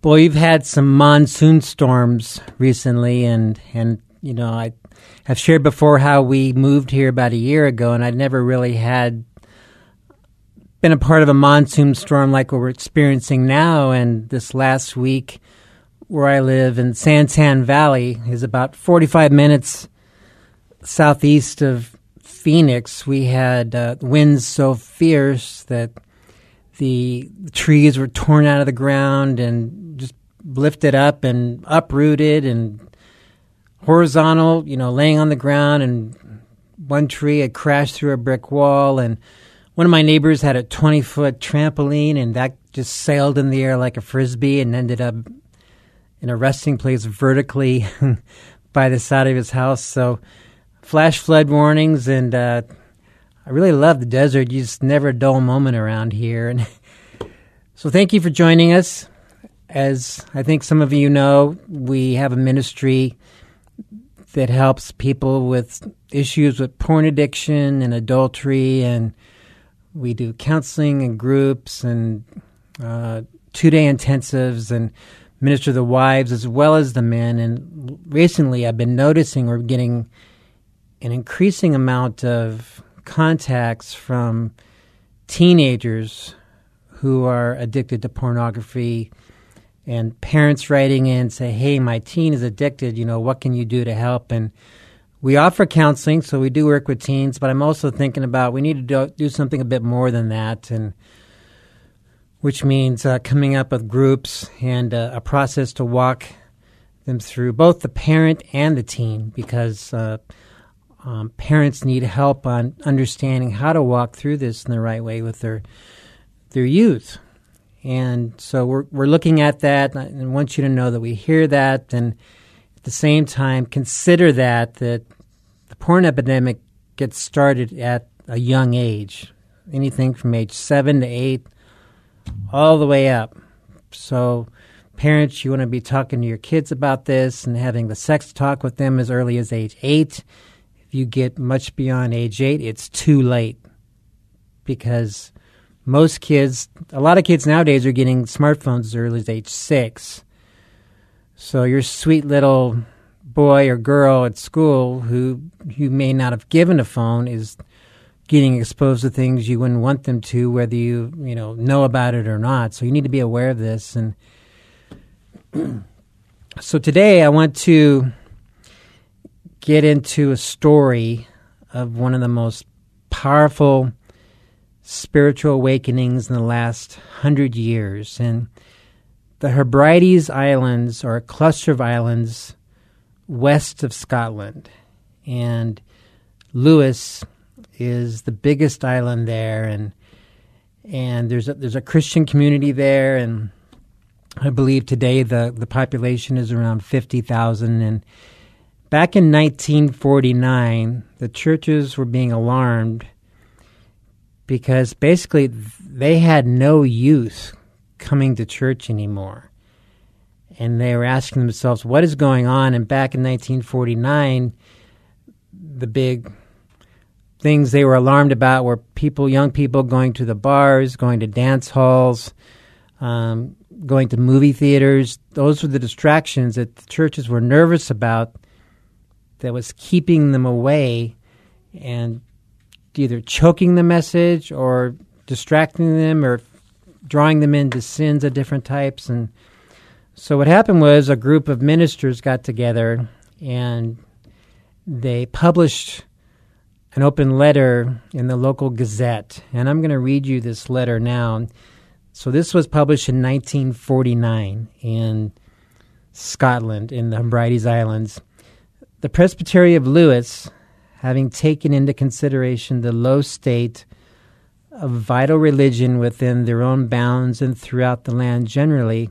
boy, we've had some monsoon storms recently, and and you know I have shared before how we moved here about a year ago, and I'd never really had been a part of a monsoon storm like what we're experiencing now. And this last week, where I live in Santan Valley, is about 45 minutes southeast of Phoenix. We had uh, winds so fierce that the trees were torn out of the ground and lifted up and uprooted and horizontal, you know, laying on the ground. And one tree had crashed through a brick wall. And one of my neighbors had a 20 foot trampoline, and that just sailed in the air like a frisbee and ended up in a resting place vertically by the side of his house. So, flash flood warnings, and uh, I really love the desert. You just never a dull moment around here. And so, thank you for joining us. As I think some of you know, we have a ministry that helps people with issues with porn addiction and adultery, and we do counseling and groups and uh, two day intensives and minister the wives as well as the men. And recently, I've been noticing we're getting an increasing amount of contacts from teenagers who are addicted to pornography and parents writing in say hey my teen is addicted you know what can you do to help? And we offer counseling so we do work with teens but i'm also thinking about we need to do, do something a bit more than that and which means uh, coming up with groups and uh, a process to walk them through both the parent and the teen because uh, um, parents need help on understanding how to walk through this in the right way with their their youth and so we're we're looking at that and want you to know that we hear that and at the same time consider that that the porn epidemic gets started at a young age. Anything from age 7 to 8 all the way up. So parents you want to be talking to your kids about this and having the sex talk with them as early as age 8 if you get much beyond age 8 it's too late because most kids, a lot of kids nowadays are getting smartphones as early as age six. So your sweet little boy or girl at school who you may not have given a phone is getting exposed to things you wouldn't want them to, whether you you know know about it or not. So you need to be aware of this. And so today I want to get into a story of one of the most powerful spiritual awakenings in the last hundred years. And the Hebrides Islands are a cluster of islands west of Scotland. And Lewis is the biggest island there and and there's a there's a Christian community there and I believe today the, the population is around fifty thousand and back in nineteen forty nine the churches were being alarmed because basically they had no youth coming to church anymore. And they were asking themselves, what is going on? And back in 1949, the big things they were alarmed about were people, young people going to the bars, going to dance halls, um, going to movie theaters. Those were the distractions that the churches were nervous about that was keeping them away and either choking the message or distracting them or drawing them into sins of different types. And So what happened was a group of ministers got together and they published an open letter in the local gazette. And I'm going to read you this letter now. So this was published in 1949 in Scotland in the Hebrides Islands. The Presbytery of Lewis, having taken into consideration the low state of vital religion within their own bounds and throughout the land generally,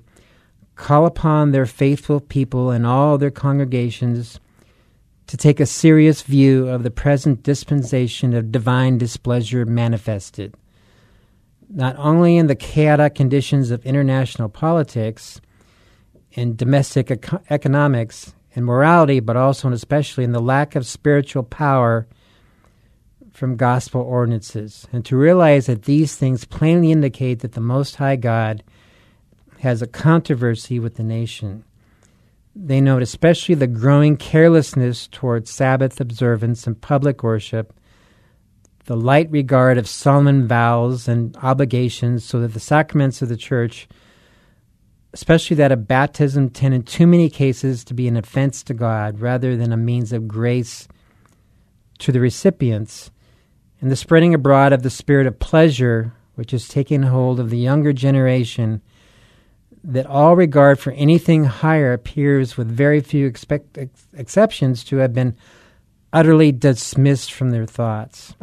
call upon their faithful people and all their congregations to take a serious view of the present dispensation of divine displeasure manifested, not only in the chaotic conditions of international politics and domestic eco- economics and morality, but also and especially in the lack of spiritual power from gospel ordinances, and to realize that these things plainly indicate that the Most High God has a controversy with the nation. They note especially the growing carelessness toward Sabbath observance and public worship, the light regard of solemn vows and obligations, so that the sacraments of the church especially that of baptism, tend in too many cases to be an offense to God rather than a means of grace to the recipients, and the spreading abroad of the spirit of pleasure, which is taking hold of the younger generation, that all regard for anything higher appears, with very few expect, ex- exceptions, to have been utterly dismissed from their thoughts.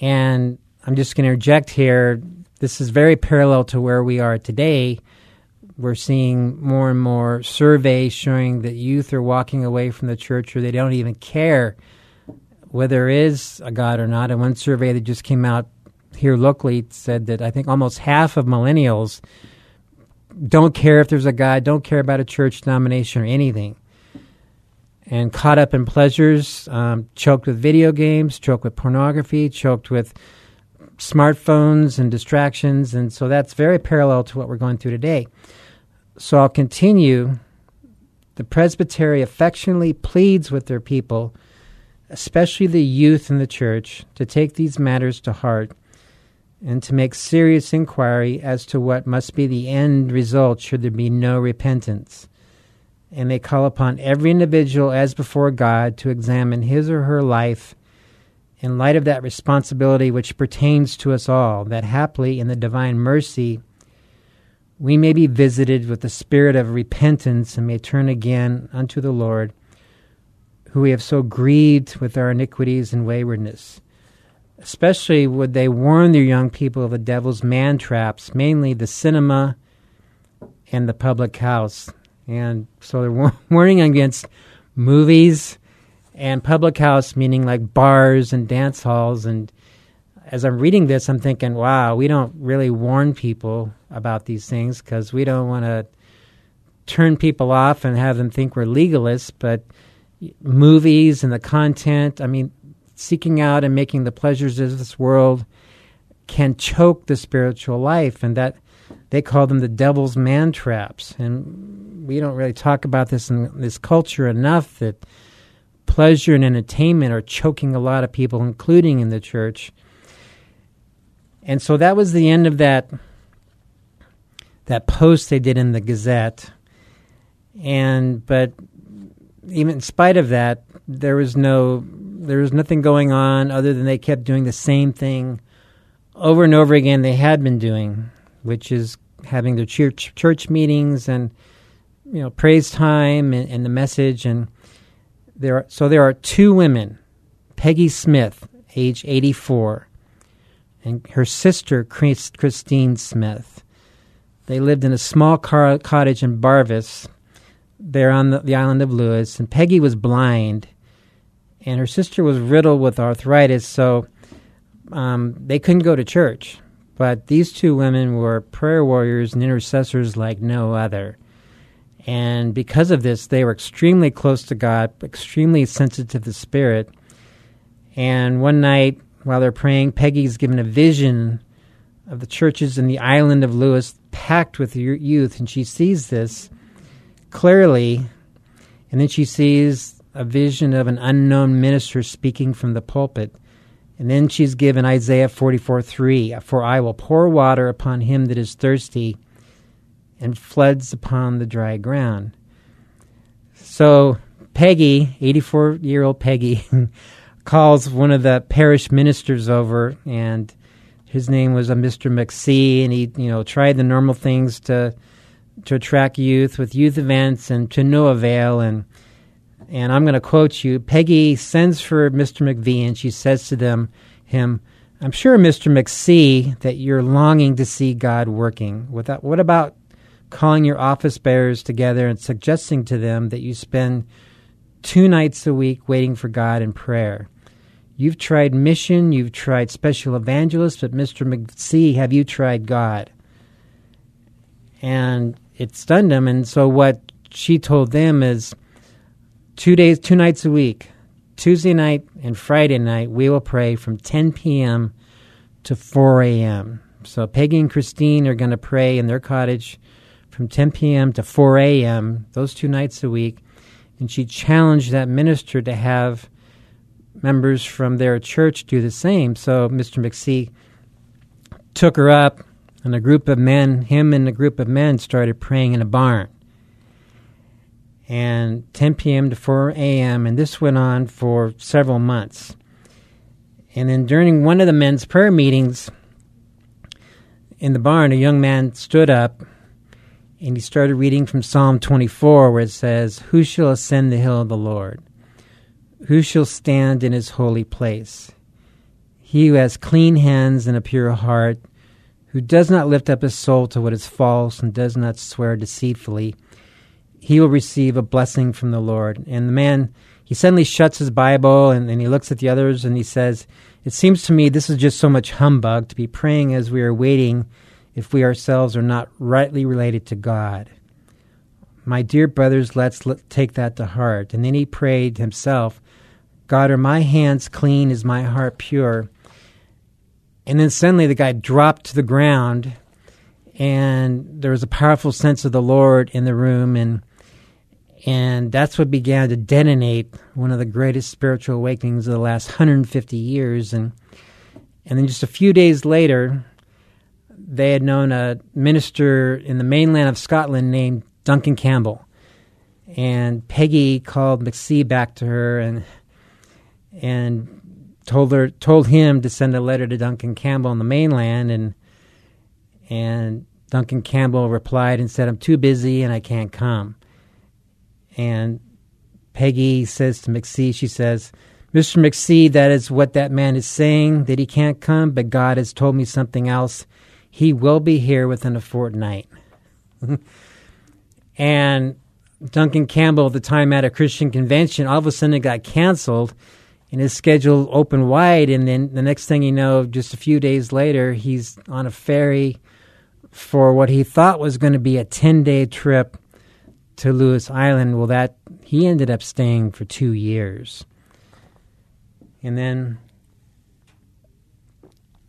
And I'm just going to interject here. This is very parallel to where we are today we're seeing more and more surveys showing that youth are walking away from the church or they don't even care whether there is a God or not. And one survey that just came out here locally said that I think almost half of millennials don't care if there's a God, don't care about a church denomination or anything. And caught up in pleasures, um, choked with video games, choked with pornography, choked with smartphones and distractions. And so that's very parallel to what we're going through today. So I'll continue. The presbytery affectionately pleads with their people, especially the youth in the church, to take these matters to heart and to make serious inquiry as to what must be the end result should there be no repentance. And they call upon every individual as before God to examine his or her life in light of that responsibility which pertains to us all, that haply in the divine mercy we may be visited with the spirit of repentance and may turn again unto the Lord, who we have so grieved with our iniquities and waywardness. Especially would they warn their young people of the devil's man traps, mainly the cinema and the public house. And so they're warning against movies and public house, meaning like bars and dance halls and as I'm reading this, I'm thinking, wow, we don't really warn people about these things because we don't want to turn people off and have them think we're legalists. But movies and the content, I mean, seeking out and making the pleasures of this world can choke the spiritual life, and that they call them the devil's man traps. And we don't really talk about this in this culture enough that pleasure and entertainment are choking a lot of people, including in the church. And so that was the end of that that post they did in the Gazette. And but even in spite of that, there was no there was nothing going on other than they kept doing the same thing over and over again they had been doing, which is having their church church meetings and you know praise time and, and the message and there are, so there are two women, Peggy Smith, age 84, and her sister, Christine Smith. They lived in a small car- cottage in Barvas, there on the, the island of Lewis, and Peggy was blind, and her sister was riddled with arthritis, so um, they couldn't go to church. But these two women were prayer warriors and intercessors like no other. And because of this, they were extremely close to God, extremely sensitive to the Spirit. And one night, while they're praying, Peggy's given a vision of the churches in the island of Lewis packed with youth, and she sees this clearly. And then she sees a vision of an unknown minister speaking from the pulpit. And then she's given Isaiah 44 3 For I will pour water upon him that is thirsty, and floods upon the dry ground. So Peggy, 84 year old Peggy, calls one of the parish ministers over, and his name was uh, a Mr. McSee, and he, you know, tried the normal things to to attract youth with youth events and to no avail. And and I'm going to quote you. Peggy sends for Mr. McVee, and she says to them, him, I'm sure, Mr. McSee, that you're longing to see God working. Without, what about calling your office bearers together and suggesting to them that you spend two nights a week waiting for God in prayer? You've tried mission, you've tried special evangelists, but Mr. McSee, have you tried God? And it stunned him. And so what she told them is two days, two nights a week, Tuesday night and Friday night, we will pray from 10 p.m. to 4 a.m. So Peggy and Christine are going to pray in their cottage from 10 p.m. to 4 a.m. those two nights a week. And she challenged that minister to have members from their church do the same. So Mr. McSee took her up, and a group of men, him and a group of men, started praying in a barn. And 10 p.m. to 4 a.m., and this went on for several months. And then during one of the men's prayer meetings in the barn, a young man stood up and he started reading from Psalm 24, where it says, Who shall ascend the hill of the Lord? Who shall stand in his holy place? He who has clean hands and a pure heart, who does not lift up his soul to what is false and does not swear deceitfully, he will receive a blessing from the Lord. And the man, he suddenly shuts his Bible and, he looks at the others and he says, It seems to me this is just so much humbug to be praying as we are waiting if we ourselves are not rightly related to God. My dear brothers, let's let, take that to heart. And then he prayed himself, God, are my hands clean? Is my heart pure? And then suddenly the guy dropped to the ground, and there was a powerful sense of the Lord in the room, and and that's what began to detonate one of the greatest spiritual awakenings of the last 150 years. And and then just a few days later, they had known a minister in the mainland of Scotland named Duncan Campbell, and Peggy called McSee back to her and and told her told him to send a letter to Duncan Campbell on the mainland and and Duncan Campbell replied and said I'm too busy and I can't come. And Peggy says to McSee, she says, Mr. McSee, that is what that man is saying, that he can't come, but God has told me something else. He will be here within a fortnight. and Duncan Campbell, at the time at a Christian convention, all of a sudden it got canceled and his schedule opened wide. And then the next thing you know, just a few days later, he's on a ferry for what he thought was going to be a 10 day trip to Lewis Island. Well, that he ended up staying for two years. And then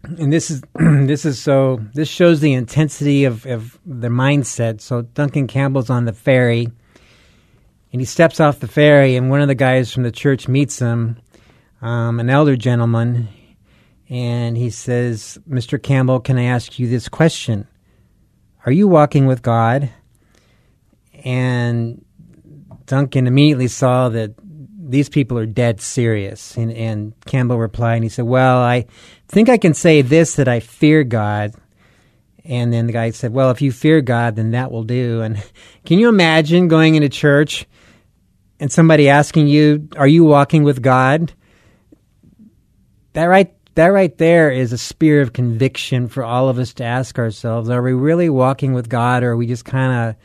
and this is this is so this shows the intensity of, of the mindset. So Duncan Campbell's on the ferry and he steps off the ferry and one of the guys from the church meets him, um, an elder gentleman, and he says, Mr. Campbell, can I ask you this question? Are you walking with God? And Duncan immediately saw that these people are dead serious. And, and Campbell replied, and he said, Well, I think I can say this that I fear God. And then the guy said, Well, if you fear God, then that will do. And can you imagine going into church and somebody asking you, Are you walking with God? That right that right there is a spear of conviction for all of us to ask ourselves, are we really walking with God or are we just kind of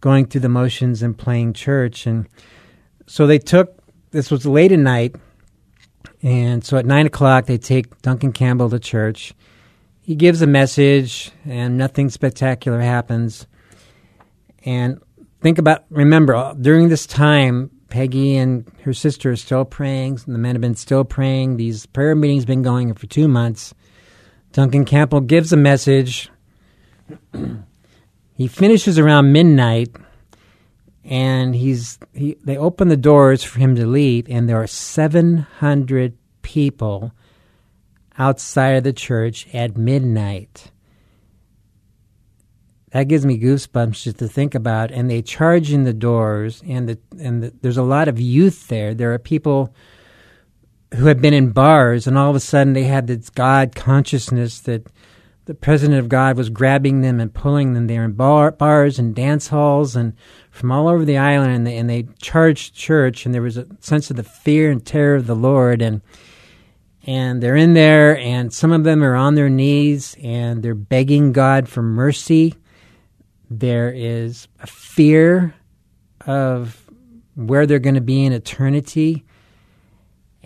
going through the motions and playing church? And so they took this was late at night and so at nine o'clock, they take Duncan Campbell to church. He gives a message, and nothing spectacular happens. And think about, remember, uh, during this time, Peggy and her sister are still praying. The men have been still praying. These prayer meetings have been going for two months. Duncan Campbell gives a message. he finishes around midnight, and he's he, they open the doors for him to leave, and there are 700 people outside of the church at midnight. that gives me goosebumps just to think about. And they charge in the doors, and the, and the, there's a lot of youth there. There are people who had been in bars, and all of a sudden they had this God consciousness that the president of God was grabbing them and pulling them there in bar, bars and dance halls and from all over the island, and they, and they charged church, and there was a sense of the fear and terror of the Lord, and and they're in there, and some of them are on their knees and they're begging God for mercy. There is a fear of where they're going to be in eternity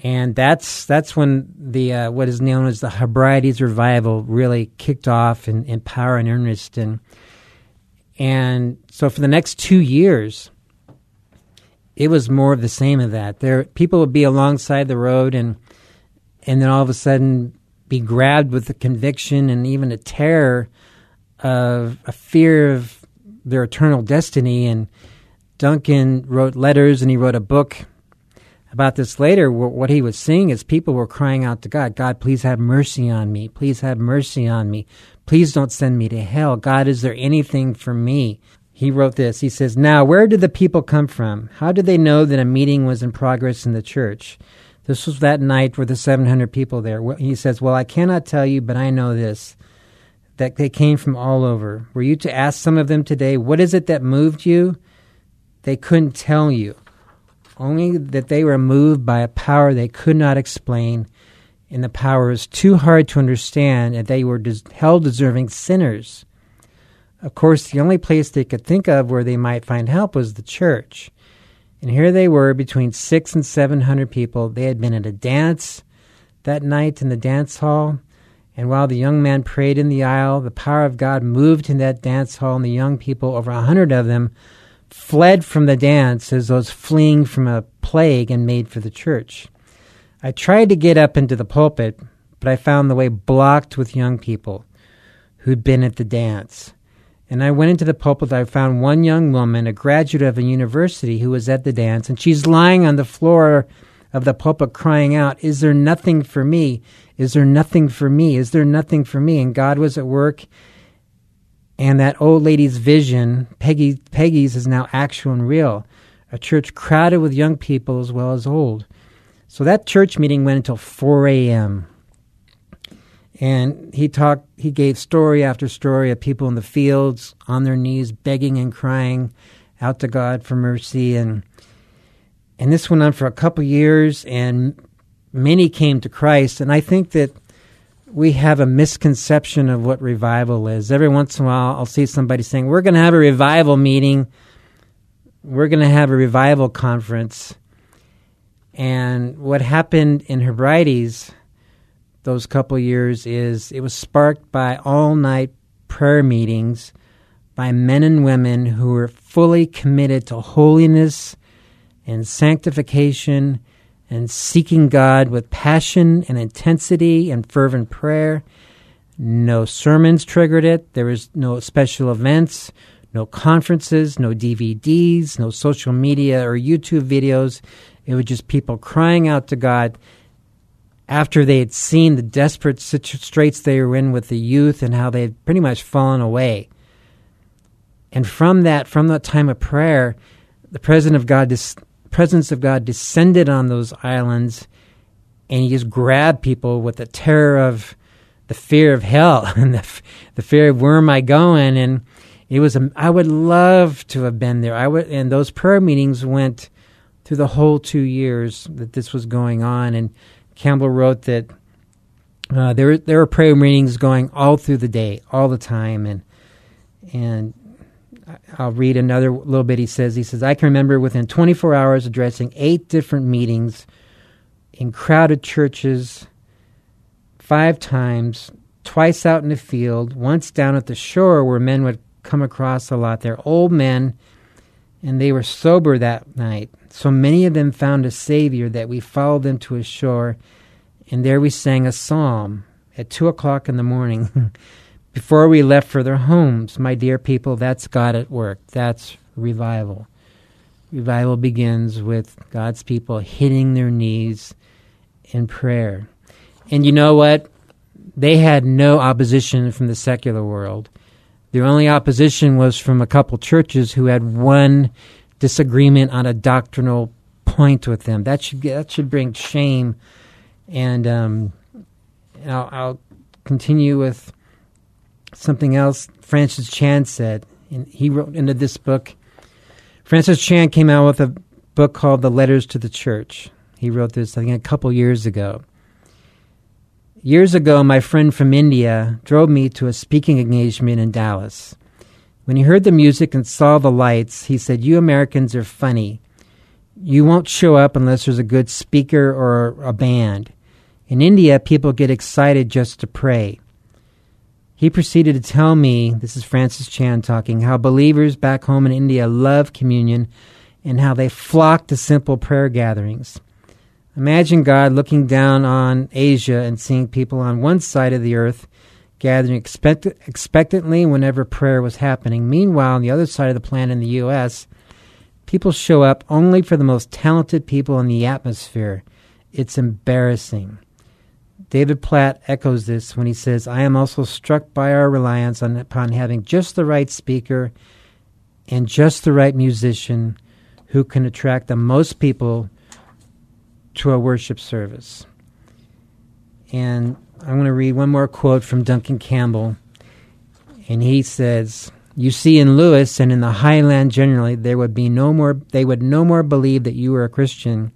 and that's that's when the uh, what is known as the Hebrides revival really kicked off in, in power and earnest, and and so for the next two years, it was more of the same of that. There, people would be alongside the road, and and then all of a sudden be grabbed with the conviction and even a terror of a fear of their eternal destiny. And Duncan wrote letters, and he wrote a book about this later, what he was seeing is people were crying out to God, God, please have mercy on me. Please have mercy on me. Please don't send me to hell. God, is there anything for me? He wrote this. He says, Now, where did the people come from? How did they know that a meeting was in progress in the church? This was that night with the 700 people there. He says, Well, I cannot tell you, but I know this that they came from all over. Were you to ask some of them today, What is it that moved you? They couldn't tell you only that they were moved by a power they could not explain, and the power was too hard to understand, and they were des- hell deserving sinners. Of course, the only place they could think of where they might find help was the church. And here they were, between six and seven hundred people. They had been at a dance that night in the dance hall. And while the young man prayed in the aisle, the power of God moved in that dance hall, and the young people, over a hundred of them, fled from the dance as those fleeing from a plague and made for the church. I tried to get up into the pulpit, but I found the way blocked with young people who'd been at the dance. And I went into the pulpit. I found one young woman, a graduate of a university, who was at the dance, and she's lying on the floor of the pulpit crying out, Is there nothing for me? Is there nothing for me? Is there nothing for me? And God was at work and that old lady's vision, Peggy, Peggy's, is now actual and real. A church crowded with young people as well as old. So that church meeting went until 4 a.m. And he talked, he gave story after story of people in the fields on their knees, begging and crying out to God for mercy. And, and this went on for a couple years, and many came to Christ. And I think that we have a misconception of what revival is. Every once in a while, I'll see somebody saying, We're going to have a revival meeting. We're going to have a revival conference. And what happened in Hebrides those couple years is it was sparked by all night prayer meetings by men and women who were fully committed to holiness and sanctification and seeking God with passion and intensity and fervent prayer. No sermons triggered it. There was no special events, no conferences, no DVDs, no social media or YouTube videos. It was just people crying out to God after they had seen the desperate straits they were in with the youth and how they had pretty much fallen away. And from that, from that time of prayer, the President of God just presence of God descended on those islands, and he just grabbed people with the terror of the fear of hell and the, the fear of where am I going? And it was, a, I would love to have been there. I would, and those prayer meetings went through the whole two years that this was going on. And Campbell wrote that uh, there there were prayer meetings going all through the day, all the time, and and I'll read another little bit. He says, he says, I can remember within 24 hours addressing eight different meetings in crowded churches, five times, twice out in the field, once down at the shore where men would come across a lot. They're old men, and they were sober that night. So many of them found a Savior that we followed them to a shore, and there we sang a psalm at two o'clock in the morning. before we left for their homes. My dear people, that's God at work. That's revival. Revival begins with God's people hitting their knees in prayer. And you know what? They had no opposition from the secular world. The only opposition was from a couple churches who had one disagreement on a doctrinal point with them. That should that should bring shame. And um, I'll, I'll continue with something else. Francis Chan said, and he wrote into this book. Francis Chan came out with a book called The Letters to the Church. He wrote this, I think, a couple years ago. Years ago, my friend from India drove me to a speaking engagement in Dallas. When he heard the music and saw the lights, he said, You Americans are funny. You won't show up unless there's a good speaker or a band. In India, people get excited just to pray. He proceeded to tell me, this is Francis Chan talking, how believers back home in India love communion and how they flock to simple prayer gatherings. Imagine God looking down on Asia and seeing people on one side of the earth gathering expect- expectantly whenever prayer was happening. Meanwhile, on the other side of the planet in the U.S., people show up only for the most talented people in the atmosphere. It's embarrassing. David Platt echoes this when he says, I am also struck by our reliance on, upon having just the right speaker and just the right musician who can attract the most people to a worship service. And I'm going to read one more quote from Duncan Campbell. And he says, You see, in Lewis and in the Highland generally, there would be no more, they would no more believe that you were a Christian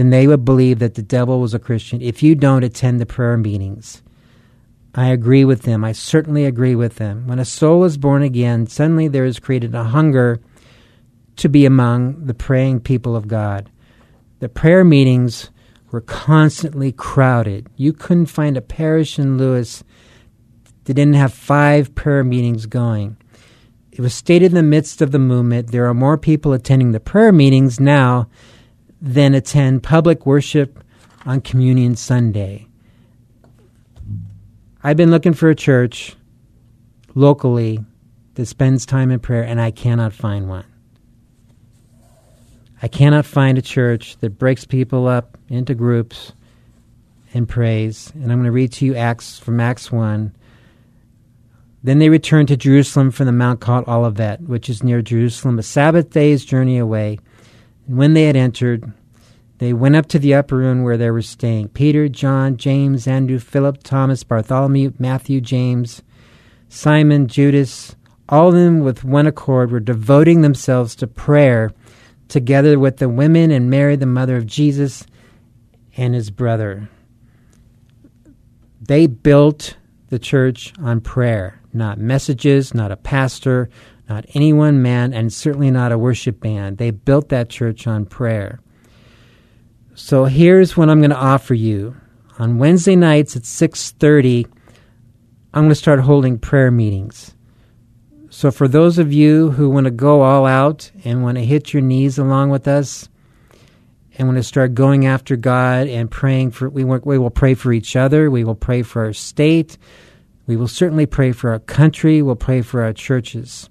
than they would believe that the devil was a Christian if you don't attend the prayer meetings. I agree with them. I certainly agree with them. When a soul is born again, suddenly there is created a hunger to be among the praying people of God. The prayer meetings were constantly crowded. You couldn't find a parish in Lewis that didn't have five prayer meetings going. It was stated in the midst of the movement there are more people attending the prayer meetings now than attend public worship on Communion Sunday. I've been looking for a church locally that spends time in prayer, and I cannot find one. I cannot find a church that breaks people up into groups and prays. And I'm going to read to you Acts from Acts 1. Then they returned to Jerusalem from the mount called Olivet, which is near Jerusalem, a Sabbath day's journey away. And when they had entered, they went up to the upper room where they were staying. Peter, John, James, Andrew, Philip, Thomas, Bartholomew, Matthew, James, Simon, Judas, all of them with one accord were devoting themselves to prayer together with the women and Mary, the mother of Jesus, and his brother. They built the church on prayer, not messages, not a pastor, not any one man, and certainly not a worship band. They built that church on prayer. So here's what I'm going to offer you. On Wednesday nights at 6:30, I'm going to start holding prayer meetings. So, for those of you who want to go all out and want to hit your knees along with us and want to start going after God and praying for, we, we will pray for each other. We will pray for our state. We will certainly pray for our country. We'll pray for our churches.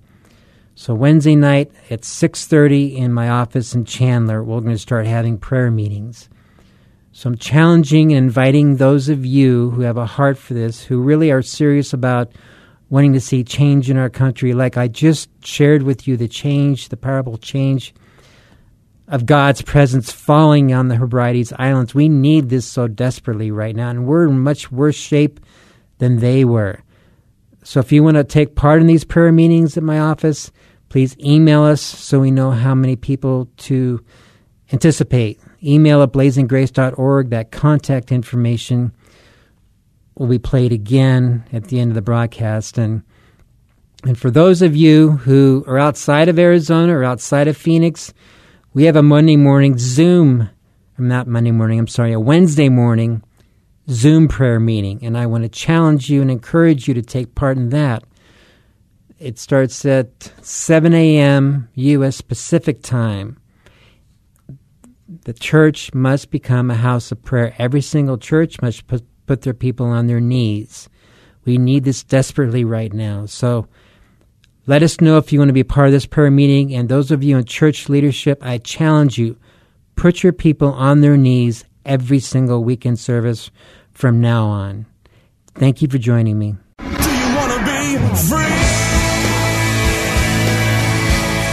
So Wednesday night at 6:30 in my office in Chandler, we're going to start having prayer meetings. So I'm challenging and inviting those of you who have a heart for this, who really are serious about wanting to see change in our country, like I just shared with you the change, the parable change of God's presence falling on the Hebrides Islands. We need this so desperately right now, and we're in much worse shape than they were. So if you want to take part in these prayer meetings at my office, please email us so we know how many people to anticipate. Email at blazinggrace.org, that contact information will be played again at the end of the broadcast. And and for those of you who are outside of Arizona or outside of Phoenix, we have a Monday morning Zoom, I'm not Monday morning, I'm sorry, a Wednesday morning Zoom prayer meeting. And I want to challenge you and encourage you to take part in that. It starts at 7 a.m. U.S. Pacific time. The church must become a house of prayer. Every single church must put put their people on their knees. We need this desperately right now. So let us know if you want to be part of this prayer meeting. And those of you in church leadership, I challenge you put your people on their knees every single weekend service from now on. Thank you for joining me.